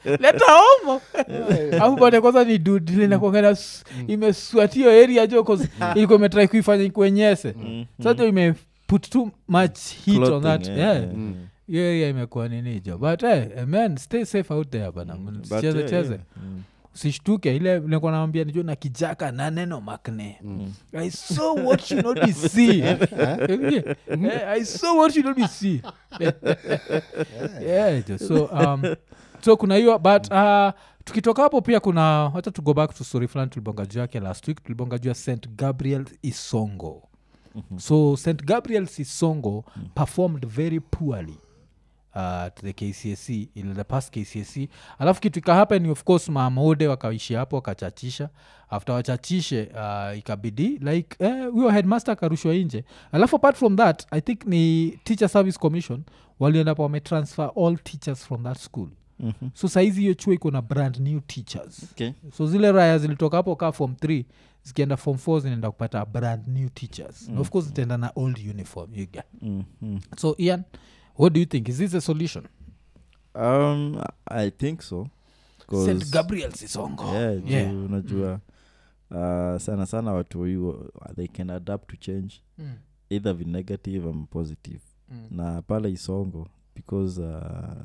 leta homo. Alafu baada kwanza ni dudile imeswatio area jo ilikuwa imetrai kuifanya ikuenyese sajo ime put too much heat on Clothing, that. yeah, yeah. Mm. eh. hiyo imekuwa ninijo but hey, man stay safe out there bana. But, cheze yeah, cheze. yeah. Mm. usishtuke. Ile nilikuwa naambia nijo na kijaka na neno makne. I saw what should not be see Eh, i saw what should not be see yeah, so um, so kuna hiyo but uh, tukitoka hapo pia kuna hata to go back to story fulani tulibonga juu yake last week. Tulibonga juu ya st gabriel isongo so st gabriel isongo performed very poorly uh, to the kcse in the past kcse alafu kitu ikahappen of course mamode wakaishi hapo wakachachisha after wachachishe uh, ikabidi like eh, huyo headmaster akarushwa nje. Alafu apart from that i think ni teacher service commission waliendapo wametransfer all teachers from that school. Mhm. so saizi hiyo chuo iko na brand new teachers. Okay. so zile raya zilitoka hapo kaa form 3 zikienda form 4 zinaenda kupata brand new teachers mm. of course zitaenda na old uniform you get. Mm, mm. so ian what do you think is this a solution Um, i think so st gabriel sisongo yeah, Yeah. unajua uh, sana sana watu hiyo they can adapt to change Mm. either vi negative am positive Mm. na pale isongo because uh,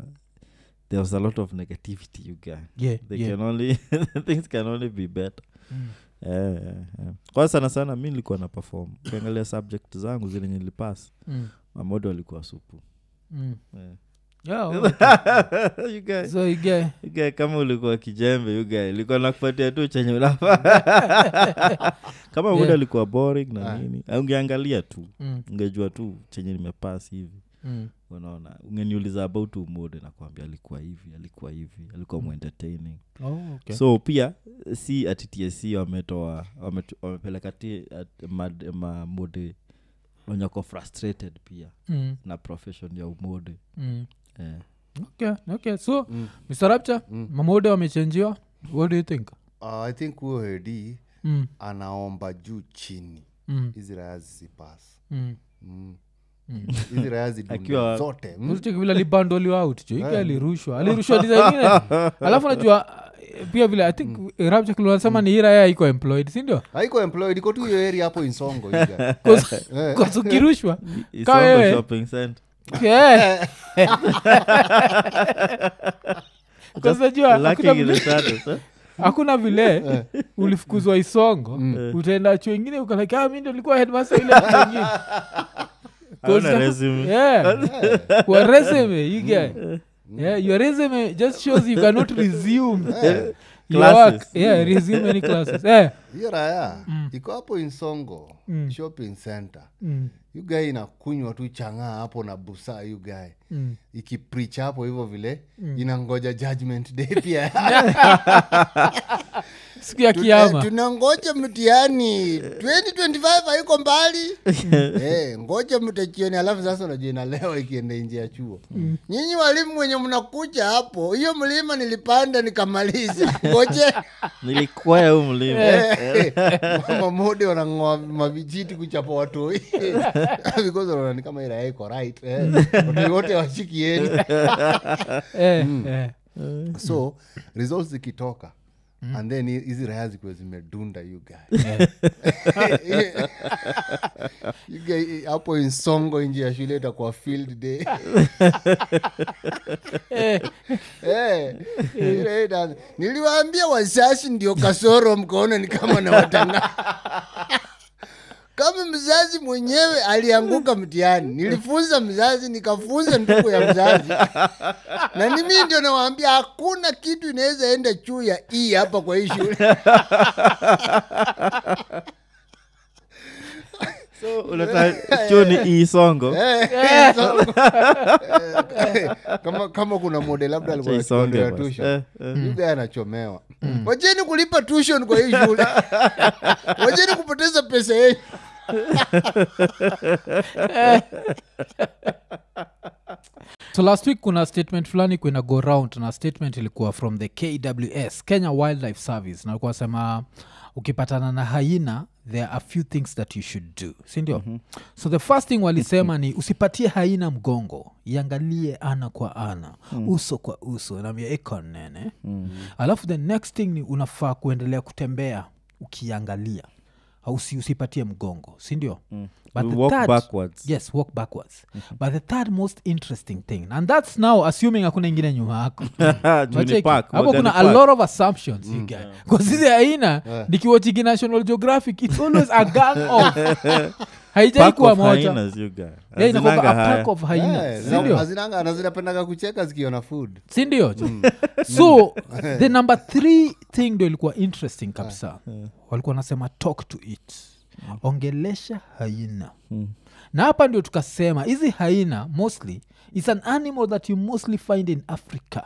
there was a lot of negativity you guy yeah, they yeah. can only things can only be better Mm. Yeah, yeah, yeah. kwa sana sana mi nilikuwa na perform ukiangalia subject zangu zile nilipas Mm. mamodo alikuwa supu Mm. yeah. Yeah, okay. you guy, so you get you guy, kama ulikuwa kijembe you guy ilikuwa nakupatia tu chenye unafa kama muda alikuwa boring na nini ungeangalia tu mm. ungejua tu chenye nimepas hivi Mm. unaona ungeniuliza about umode nakwambia alikuwa hivi alikuwa hivi alikuwa mm. entertaining Oh, okay. so pia si ati wametoa wamepeleka mamode wenye frustrated pia mm, na profession ya umode mm. eh. okay okay so Mm. mr Mm. mamode wamechenjiwa what do you think uh, i think huyo hedi mm, anaomba juu chini mm, hizi raya zisipas mm. mm. Mm. hizi raya zidunde zote. Mm. Vile alibandoliwa out jo alirushwa? Alirushwa dizingine alafu najua eh, pia vile i think rapchakilunasema ni hii iko employed sindio haiko employed iko tu hiyo area hapo insongo hii guy. Eh. Lacking hakuna vile- eh? hakuna vile ulifukuzwa isongo utaenda chuo ingine ukalaki ah, likuwa headmaster ile ingine." Hauna Cause- resume. Yeah. Kwa resume you get yeah, your resume just shows you cannot resume your Classes. work. Yeah, resume any classes. Yeah. Hiyo raya iko hapo insongo shopping center. Mm, yu guy inakunywa tu chang'aa hapo na busaa yu guy. Mm. ikiprich hapo hivyo vile inangoja judgment day pia. Siku ya kiama tunangoja mtihani. 2025 haiko mbali. Hey, ngoja mtachioni alafu sasa unajua inalewa ikienda nje ya chuo. Nyinyi walimu wenye mnakuja hapo hiyo mlima nilipanda nikamaliza. Ngoje. Nilikwea huu mlima mama mode wanang'oa mavijiti kuchapa watoi because wanaona kama iko right eh. watoi wote washikieni Eh, eh. so results zikitoka and then hi- hizi raya zikuwa zimedunda you guy. You guy, hapo insongo nje ya shule itakuwa field day. Eh, Eh, ina- niliwaambia wazazi ndio kasoro mkaona ni kama na watanga kama mzazi mwenyewe alianguka mtihani nilifunza mzazi nikafunza ndugu ya mzazi. Na nimi ndio nawaambia hakuna kitu inaweza enda juu ya hii hapa kwa hii shule. So ni Eh, kama kama kuna mode labda alikuwa tuition. Eh, eh. Yule anachomewa. Wacheni kulipa tuition kwa hii shule. Wacheni kupoteza pesa yenu so last week kuna statement fulani kuina go round na statement ilikuwa from the kws kenya wildlife service na alikuwa sema ukipatana na haina there are a few things that you should do sindio mm-hmm. so the first thing walisema ni usipatie haina mgongo iangalie ana kwa ana mm. uso kwa uso namia iko nene mm. alafu the next thing ni unafaa kuendelea kutembea ukiangalia Hausi, usipatie mgongo sindio mm. We walk backwards. yes walk backwards. But the third most interesting thing and that's now assuming hakuna ingine nyuma yako. Hapo kuna a lot of assumptions you get. Kasizi aina nikiwachigi national geographic it's always a gang of haijaikuwa kuwa of you. Yeah, na zinapendaga kucheka zikiona food. Sindio so the number three thing ndo ilikuwa interesting kabisa walikuwa nasema talk to it. Ongelesha haina. Na hapa ndio tukasema hizi haina mostly is an animal that you mostly find in africa.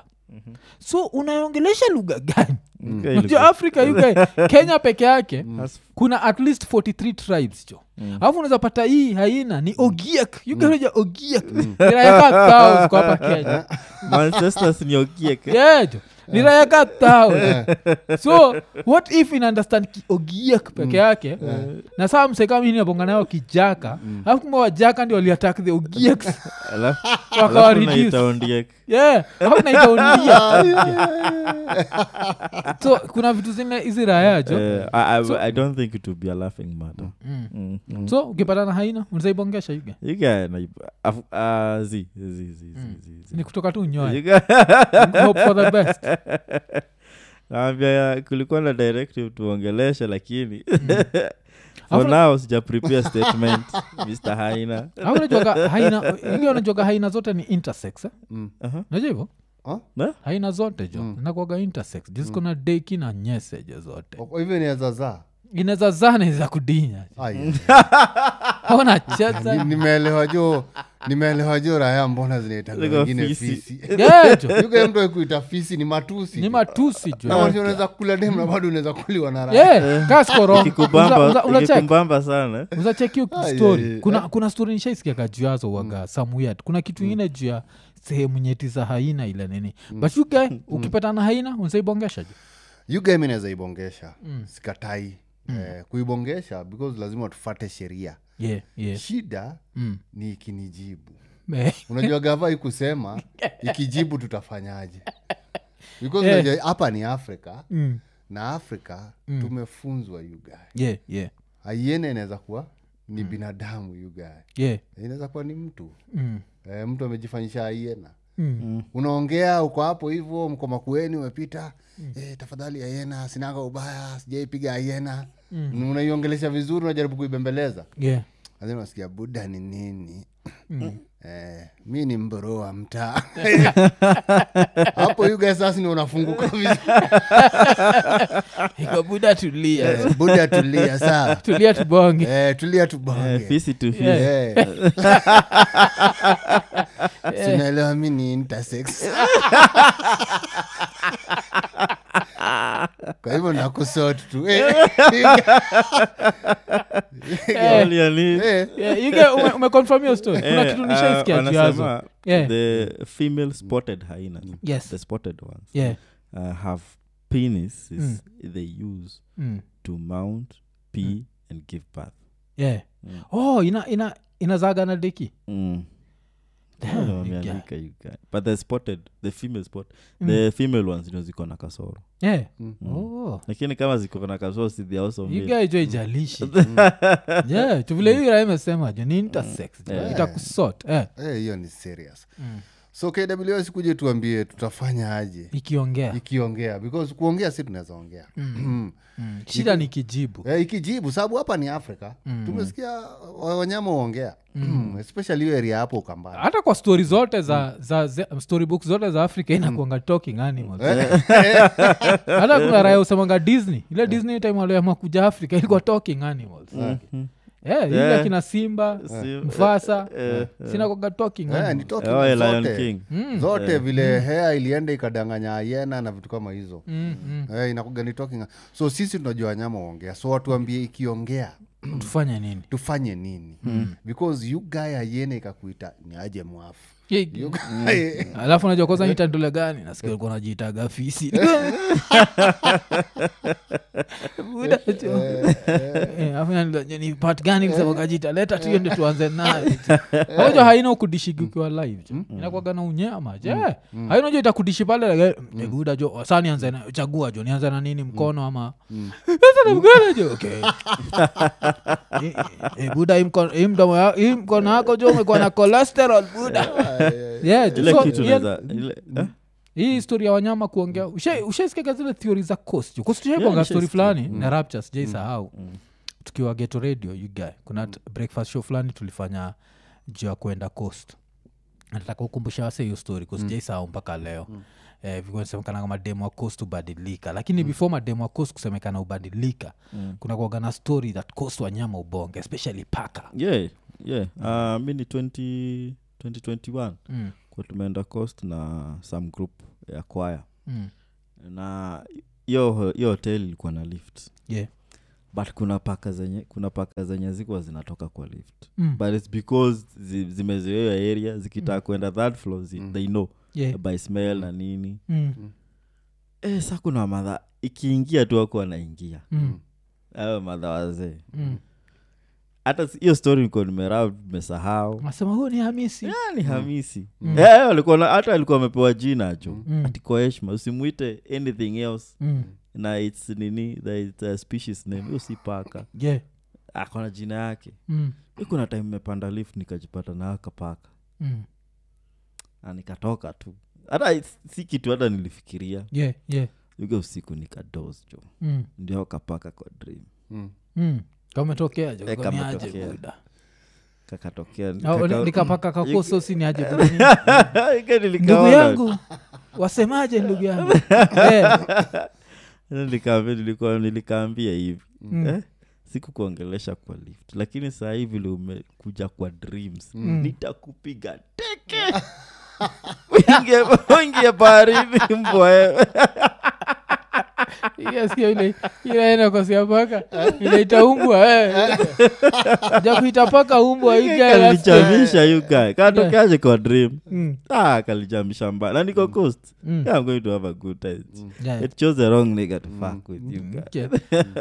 So unaongelesha lugha gani? Okay, najua africa yuga kenya peke yake mm. kuna at least 43 tribes jo. Alafu unaweza pata hii haina ni ogiak. Yugareja ogiek nirayaka thao hapa kenya. Manchester ni nirayaka thao so what if inundestand ogiek peke yake? Na saa nayo kijaka alafu kumbe wajaka ndi waliatak the ogiek Alafu- wakawa alafu reduce. unaita Ondiek. yeah alafu naitaundia so kuna vitu zingine hizi raya jo Eh, I, I, I don't think it would be a laughing matter. Mm, mm. so ukipatana haina unazaibongesha yuga ah, zi, zi, zi, zi, zi, zi. ni kutoka tu nyoya hope for the best naambia kulikuwa na directive tuongeleshe lakini Alafu- for now sija prepare statement mr haina unajuaga haina unajuaga haina zote ni intersex eh? Mm. Aha. najua hivo Huh? Na? haina zote jo mm. nakwaga intersex jisko na deki na nyeseje zote hivyo inaweza zaa inaweza zaa za kudinya wanacheza Ni- nimeelewa jo nimeelewa jo raya mbona wengine fisi. yuke mtu akuita fisi ni matusi. Ni matusi unaweza kula dem na bado unaweza kuliwa na raya Yeah, kaskoro ikikubamba ikikumbamba sana. Uzachekio Ah, story. Yeah. kuna, kuna story nishaisikia kajuazo waga weird kuna kitu ingine juu ya sehemu nyeti za haina ile nini. But you guy ukipatana haina unzaibongesha ju yuge mi naweza ibongesha. Sikatai. Eh, kuibongesha because lazima tufate sheria yeah, yeah. shida Mm. ni ikinijibu unajua gava ikusema ikijibu tutafanyaje because yeah. unajua hapa ni afrika mm. na afrika tumefunzwa yugae yeah, yeah, aiene inaweza kuwa ni binadamu yugae yeah. inaweza kuwa ni mtu Mm. e, mtu amejifanyisha aiena Mm. unaongea uko hapo hivo mko makueni umepita e, tafadhali aiena sinaga ubaya sijaipiga aiena mm. unaiongelesha vizuri unajaribu kuibembeleza Yeah. lazima buda ni nini Eh, mi ni mboro wa mtaa hapo yuga unafunguka vizuri tulia Eh, buda tulia saa tulia tubonge eh, tulia Eh, tubonge fisi tu fisi. Yeah. Eh. sinaelewa mi ni intersex kwa hivyo nakusot tu. Eh, eh, story. Kuna Eh, kitu nishaisikia wanasema Yeah. the female spotted hyenas yes. The spotted ones. Yeah. Uh, have penises they use mm. to mount pee and give birth. Yeah. Mm. oh ina ina inazaga na deki. Mm. Wameandika you but the spotted. The female spot. The female ones ndio ziko na kasoro. Yeah. Mm. oh. lakini kama ziko na kasoro si they are also igajo ijalishi yeah tuvile hiyo raha imesema jo ni intersex Yeah. itakusot eh. eh, hiyo ni serious. Mm. So kws kuje tuambie tutafanya aje? Ikiongea. Ikiongea. Because kuongea si tunaweza ongea mm. mm. shida ni kijibu. Eh, ikijibu sababu hapa ni afrika. Tumesikia wanyama huongea. Mm. especially hiyo area hapo ukambani hata kwa stori zote za, za, za storybook zote za africa inakuanga talking animals. Hata kuna raya usemanga disney. Ile disney time aliamakuja africa ilikuwa talking animals. Mm. ile Yeah. kina simba Si- mfasa. eh, sinakoga talking Eh, ni animals. talking Oh, yeah, Lion zote. King. zote vile hea ilienda ikadanganya ayena na vitu kama hizo. Mm, mm. eh, inakuga ni talking. So sisi tunajua wanyama waongea. So watuambie ikiongea tufanye nini? tufanye nini? Because you guy ayene ikakuita ni aje mwafu. Yeah, alafu najua kwanza nitandule gani? Nasikia ulikuwa najiitaga fisi. Eh, inaniuliza, ni part gani lisemaajita leta tuyo ndi tuanze nayo. Aja haina ukudishigi ukiwa live inakwaga na unyama je? Haina jo itakudishi pale eh, buda jo saa nianze chagua jo nianze na nini mkono ama? Sasa na jo Eh, eh, hii mkono yako jo umekuwa na cholesterol buda yeah, ile so, kitu yeah, ile- eh? hii historia ya wanyama kuongea ushaisikiaga zile theory za cost Yeah, story fulani na rapture mm. tukiwa geto radio you guy kuna mm. breakfast show fulani tulifanya juu ya kuenda coast. Nataka ukumbusha wase hiyo story sahau mpaka leo. Mm. Vikusemekanaga mademu wa coast hubadilika. Lakini before mademu wa coast kusemekana hubadilika kuna kuaga na story that coast wanyama ubonge especially paka. Yeah yeah. Uh, mi ni 20 2021 mm. kwa tumeenda coast na some group ya kwaya Mm. na hiyo hiyo hotel ilikuwa na lift. Yeah. But kuna paka zenye kuna paka zenye zikuwa zinatoka kwa lift. Mm. but its because zi, zimezoea hiyo area zikitaka kwenda that floor zi, they know yeah. by smell na nini. Mm. e, sa kuna madha ikiingia tu wako wanaingia. Mm. ayo madha wazee. Mm. Hata hiyo story niko nimerau nimesahau. Nasema huu ni hamisi. Yeah, ni hamisi. Eh, walikuwa na- hata alikuwa amepewa jina jo. Mm. ati kwa heshima usimwite anything else. Mm. na its nini the, it's a species name hiyo si paka. Yeah akona jina yake. Mm. ikuna kuna time imepanda lift nikajipata na aka paka Mm. na nikatoka tu. Hata it's- si kitu hata nilifikiria. Yeah yeah yuga usiku nikados jo. Mm. ndio akapaka kwa dream. Mm. mm. Kametokea Eh, jo kametokea. buda kakatokea nikapaka buda Ika ndugu nilikaona. yangu wasemaje ndugu yangu Eh, Nikaambia- nilikuwa nilikaambia hivi Mm. eh? sikukuongelesha kwa lift lakini saa hii vile umekuja kwa dreams Mm. nitakupiga teke Uingie- uingie baharini mbwa wewe. Yes, ile inaenda kosia paka inaita umbwa jakuita paka umbwa kalichamisha yuka katokeaje kwa dream? Mm, ah kalichamisha mbaya. Na niko coast. Mm. yeah, i'm going to have a good time. Yeah. it chose the wrong nigga to fuck with you Okay.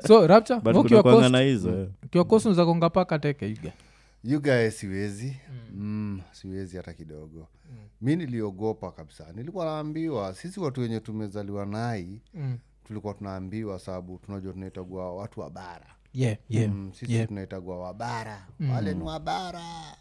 so rapture but kuna na hizo eh. coast unaweza konga paka teke yuka you guys siwezi. Mm. siwezi hata kidogo. Mi niliogopa kabisa. Nilikuwa naambiwa sisi watu wenye tumezaliwa nai Mm. Tulikuwa tunaambiwa sababu tunajua tunaitagua watu wa bara. Yeah, yeah, mm, sisi yeah. tunaitagua wabara wale ni wabara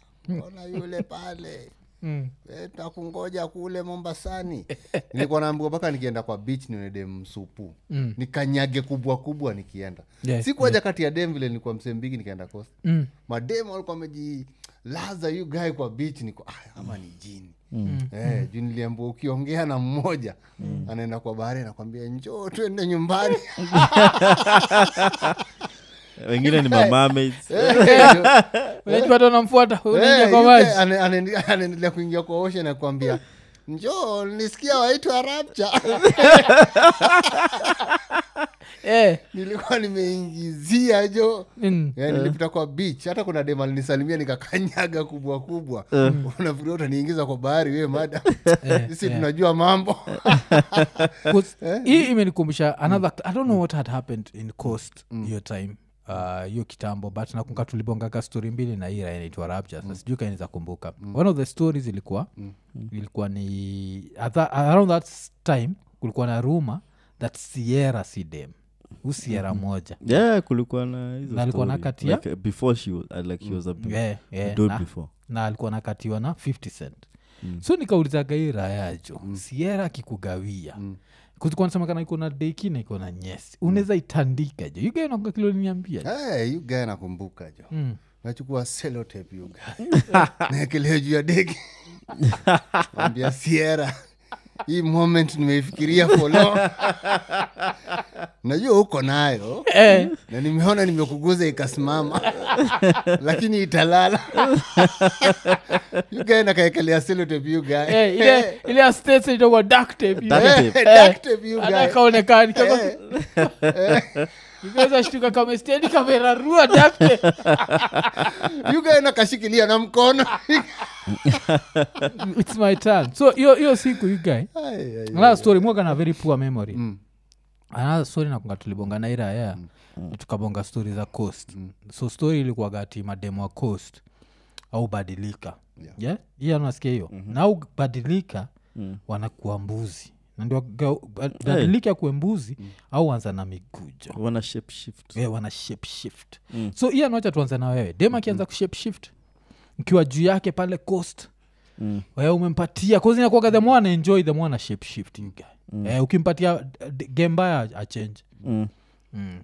ona yule pale? Mm. e, takungoja kule mombasani. Nilikuwa naambiwa mpaka nikienda kwa beach nione dem msupu. Mm. nikanyage kubwa kubwa nikienda. Yeah, sikuaja kati ya dem vile nilikuwa msembigi nikaenda coast. Mm. mademu walikuwa wamejilaza yu gae kwa beach. Niko ah, ama ni jini mm. eh, juu niliambua ukiongea na mmoja mm. anaenda kwa bahari anakwambia njoo tuende nyumbani. Wengine ni mamamaids unamfuata Eh, ane- ane- anaendelea kuingia kwa osha nakwambia njoo nisikia waitwa rapcha Eh, nilikuwa nimeingizia jo. Mm. Yeah, nilipita kwa beach. Hata kuna dema linisalimia nikakanyaga kubwa kubwa. Unafikiria utaniingiza kwa bahari we mada sisi tunajua mambo. Hii imenikumbusha another i don't know what had happened in coast hiyo time. Uh, kitambo but nakunga tulibongaga stori mbili na ira inaitwa rapture. Mm. sijui kainiza kumbuka one of the stories ilikuwa ilikuwa ni at that, around that time kulikuwa na ruma that sierra sidem hu sierra moja? Yeah kulikuwa na hizo Na alikuwa story. nakatia? like, uh, before she was, uh, like she was a bit yeah, yeah, na- before. na alikuwa nakatiwa na 50 cent. Mm. so nikaulizaga hii rayajo mm. siera akikugawia. Mm. Kulikuwa nasemekana iko na deki na iko na nyesi. Unaweza itandika jo? Yugainaga kilo niambia hey, yu nakumbuka jo. Mm. nachukua selotep yu gae naekelea juu ya deki. Ambia siera hii moment nimeifikiria folo najua uko nayo. Eh, na nimeona nimekuguza ikasimama. Lakini italala. Yugae nakaekelea eh, ile ya states inaitwa duct tape, Duct ile. tape. Duct tape yu Hata gae. kaonekani kama Eh, ikaweza shtuka kamestendi kamerarua dakte yugaena kashikilia nakashikilia na mkono its my turn so hiyo siku yugae another story mwaga na very poor memory Mm. another story nakunga tulibonga naira iraya mm. tukabonga stori za coast mm. so story ilikuwaga ati mademo wa coast au badilika Yeah. yeah? hiyo anasikia hiyo mm-hmm. na au badilika mm. wanakuwa mbuzi Na hey. kuwe mbuzi mm. au anza na migujo wana shape shift yeah, wana shape shift mm. so hiyo anawacha tuanze na wewe dem akianza mm. kushape shift mkiwa juu yake pale coast Mm. wewe umempatia kuzinakuaga the more anaenjoy the more ana shape shift you guy. eh, ukimpatia d- game mbaya achange Mm. mm.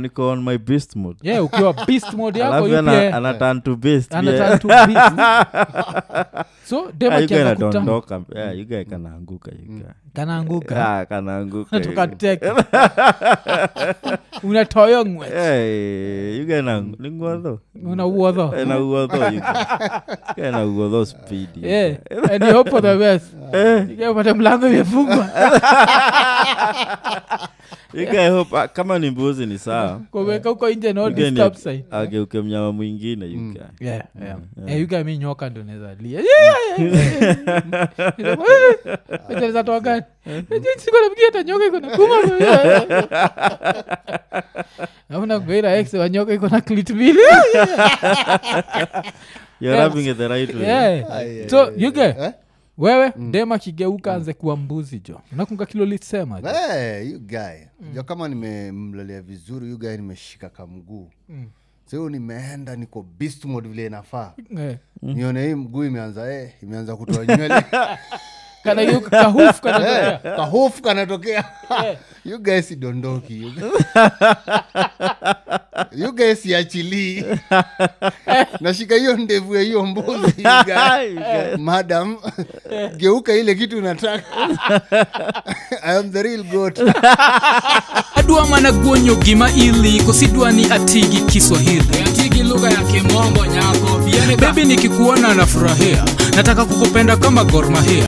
Niko on my- beast mode yeah, ukiwa beast mode yako alafu you ana- pia- ana turn to beast ana pia. turn to beast. so dem you guy akianza kuta. anadondoka Yeah, you guy kanaanguka you guy. kanaanguka Ah, kanaanguka natoka tek unatoyo ngwe Eh, you guy na- ni nguodho una Eh, na uodho you guy. You guy na uodho speed you yeah. and you hope for the best. Ikapata mlango imefungwa. You guy hope- ah, kama ni mbuzi ni sawa. Kuweka huko nje no You guy ni- disturb sign ageuke mnyama mwingine you guy. yeah, yeah. Eh, you guy mi nyoka ndo lia. Yeah, gani iko na kuma amna kubeira ex wa iko na clit mbili You're Yeah. rubbing it the right way. Yeah. Ai, ai, so ai, you get eh? wewe dem akigeuka anze kuwa mbuzi jo unakunga kilolisema jo Eh, you guy ja kama nimemlalia vizuri guy nimeshika kamguu Mm. Sahio nimeenda niko beast mode vile inafaa Eh. nione hii mguu imeanza eh, imeanza kutoa nywele kanageuka kanatokea Eh, kahofu kanatokea you guys idondoki you guys- you guys siachilii nashika hiyo ndevu ya hiyo mbuzi madam geuka ile kitu nataka i am the real goat. Adwa mana guonyo gima ili kosidwani atigi kiswahili. Atigi lugha ya kimombo nyako bebi nikikuona nafurahia. Nataka kukupenda kama gormahia